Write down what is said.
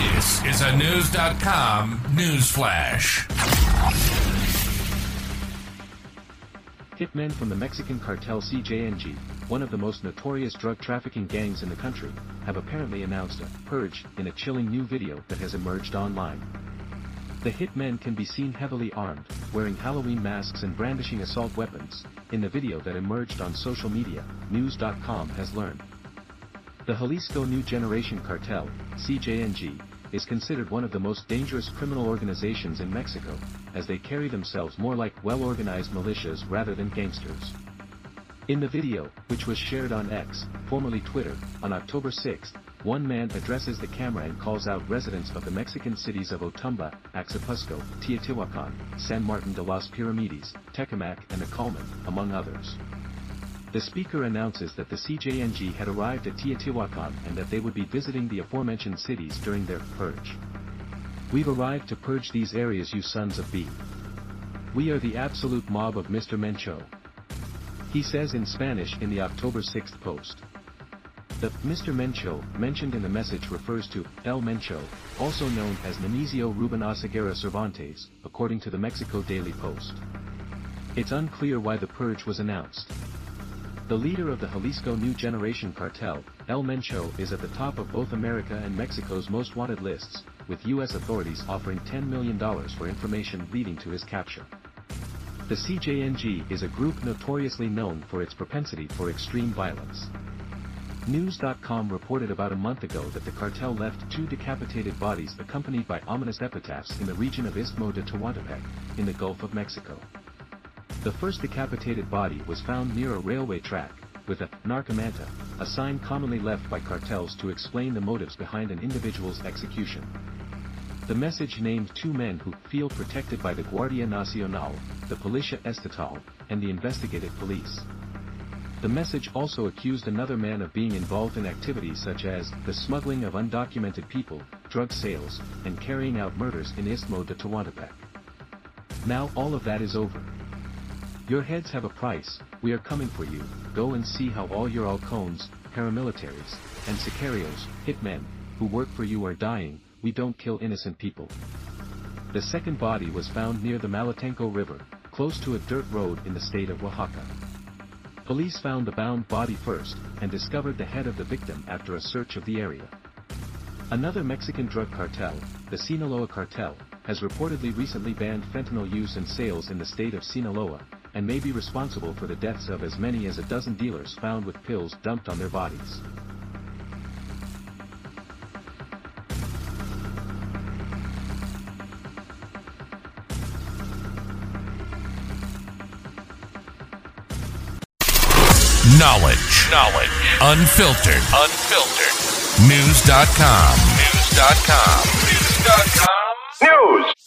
This is a News.com news flash. Hitmen from the Mexican cartel CJNG, one of the most notorious drug trafficking gangs in the country, have apparently announced a purge in a chilling new video that has emerged online. The hitmen can be seen heavily armed, wearing Halloween masks and brandishing assault weapons, in the video that emerged on social media, News.com has learned. The Jalisco New Generation Cartel, CJNG, is considered one of the most dangerous criminal organizations in Mexico, as they carry themselves more like well-organized militias rather than gangsters. In the video, which was shared on X, formerly Twitter, on October 6, one man addresses the camera and calls out residents of the Mexican cities of Otumba, Axapusco, Teotihuacan, San Martin de las Piramides, Tecamac and Acolman, among others. The speaker announces that the CJNG had arrived at Teotihuacan and that they would be visiting the aforementioned cities during their purge. We've arrived to purge these areas you sons of B. We are the absolute mob of Mr. Mencho. He says in Spanish in the October 6th post. The Mr. Mencho mentioned in the message refers to El Mencho, also known as Nemesio Ruben Oseguera Cervantes, according to the Mexico Daily Post. It's unclear why the purge was announced. The leader of the Jalisco New Generation Cartel, El Mencho is at the top of both America and Mexico's most wanted lists, with U.S. authorities offering $10 million for information leading to his capture. The CJNG is a group notoriously known for its propensity for extreme violence. News.com reported about a month ago that the cartel left two decapitated bodies accompanied by ominous epitaphs in the region of Istmo de Tehuantepec, in the Gulf of Mexico. The first decapitated body was found near a railway track, with a narcomanta, a sign commonly left by cartels to explain the motives behind an individual's execution. The message named two men who feel protected by the Guardia Nacional, the Policia Estatal, and the investigative police. The message also accused another man of being involved in activities such as the smuggling of undocumented people, drug sales, and carrying out murders in Istmo de Tehuantepec. Now all of that is over. Your heads have a price, we are coming for you, go and see how all your halcones, paramilitaries, and sicarios, hitmen, who work for you are dying, we don't kill innocent people. The second body was found near the Malatengo River, close to a dirt road in the state of Oaxaca. Police found the bound body first, and discovered the head of the victim after a search of the area. Another Mexican drug cartel, the Sinaloa cartel, has reportedly recently banned fentanyl use and sales in the state of Sinaloa, and may be responsible for the deaths of as many as a dozen dealers found with pills dumped on their bodies. Knowledge. Knowledge. Unfiltered. Unfiltered. News.com. News.com. News.com. News.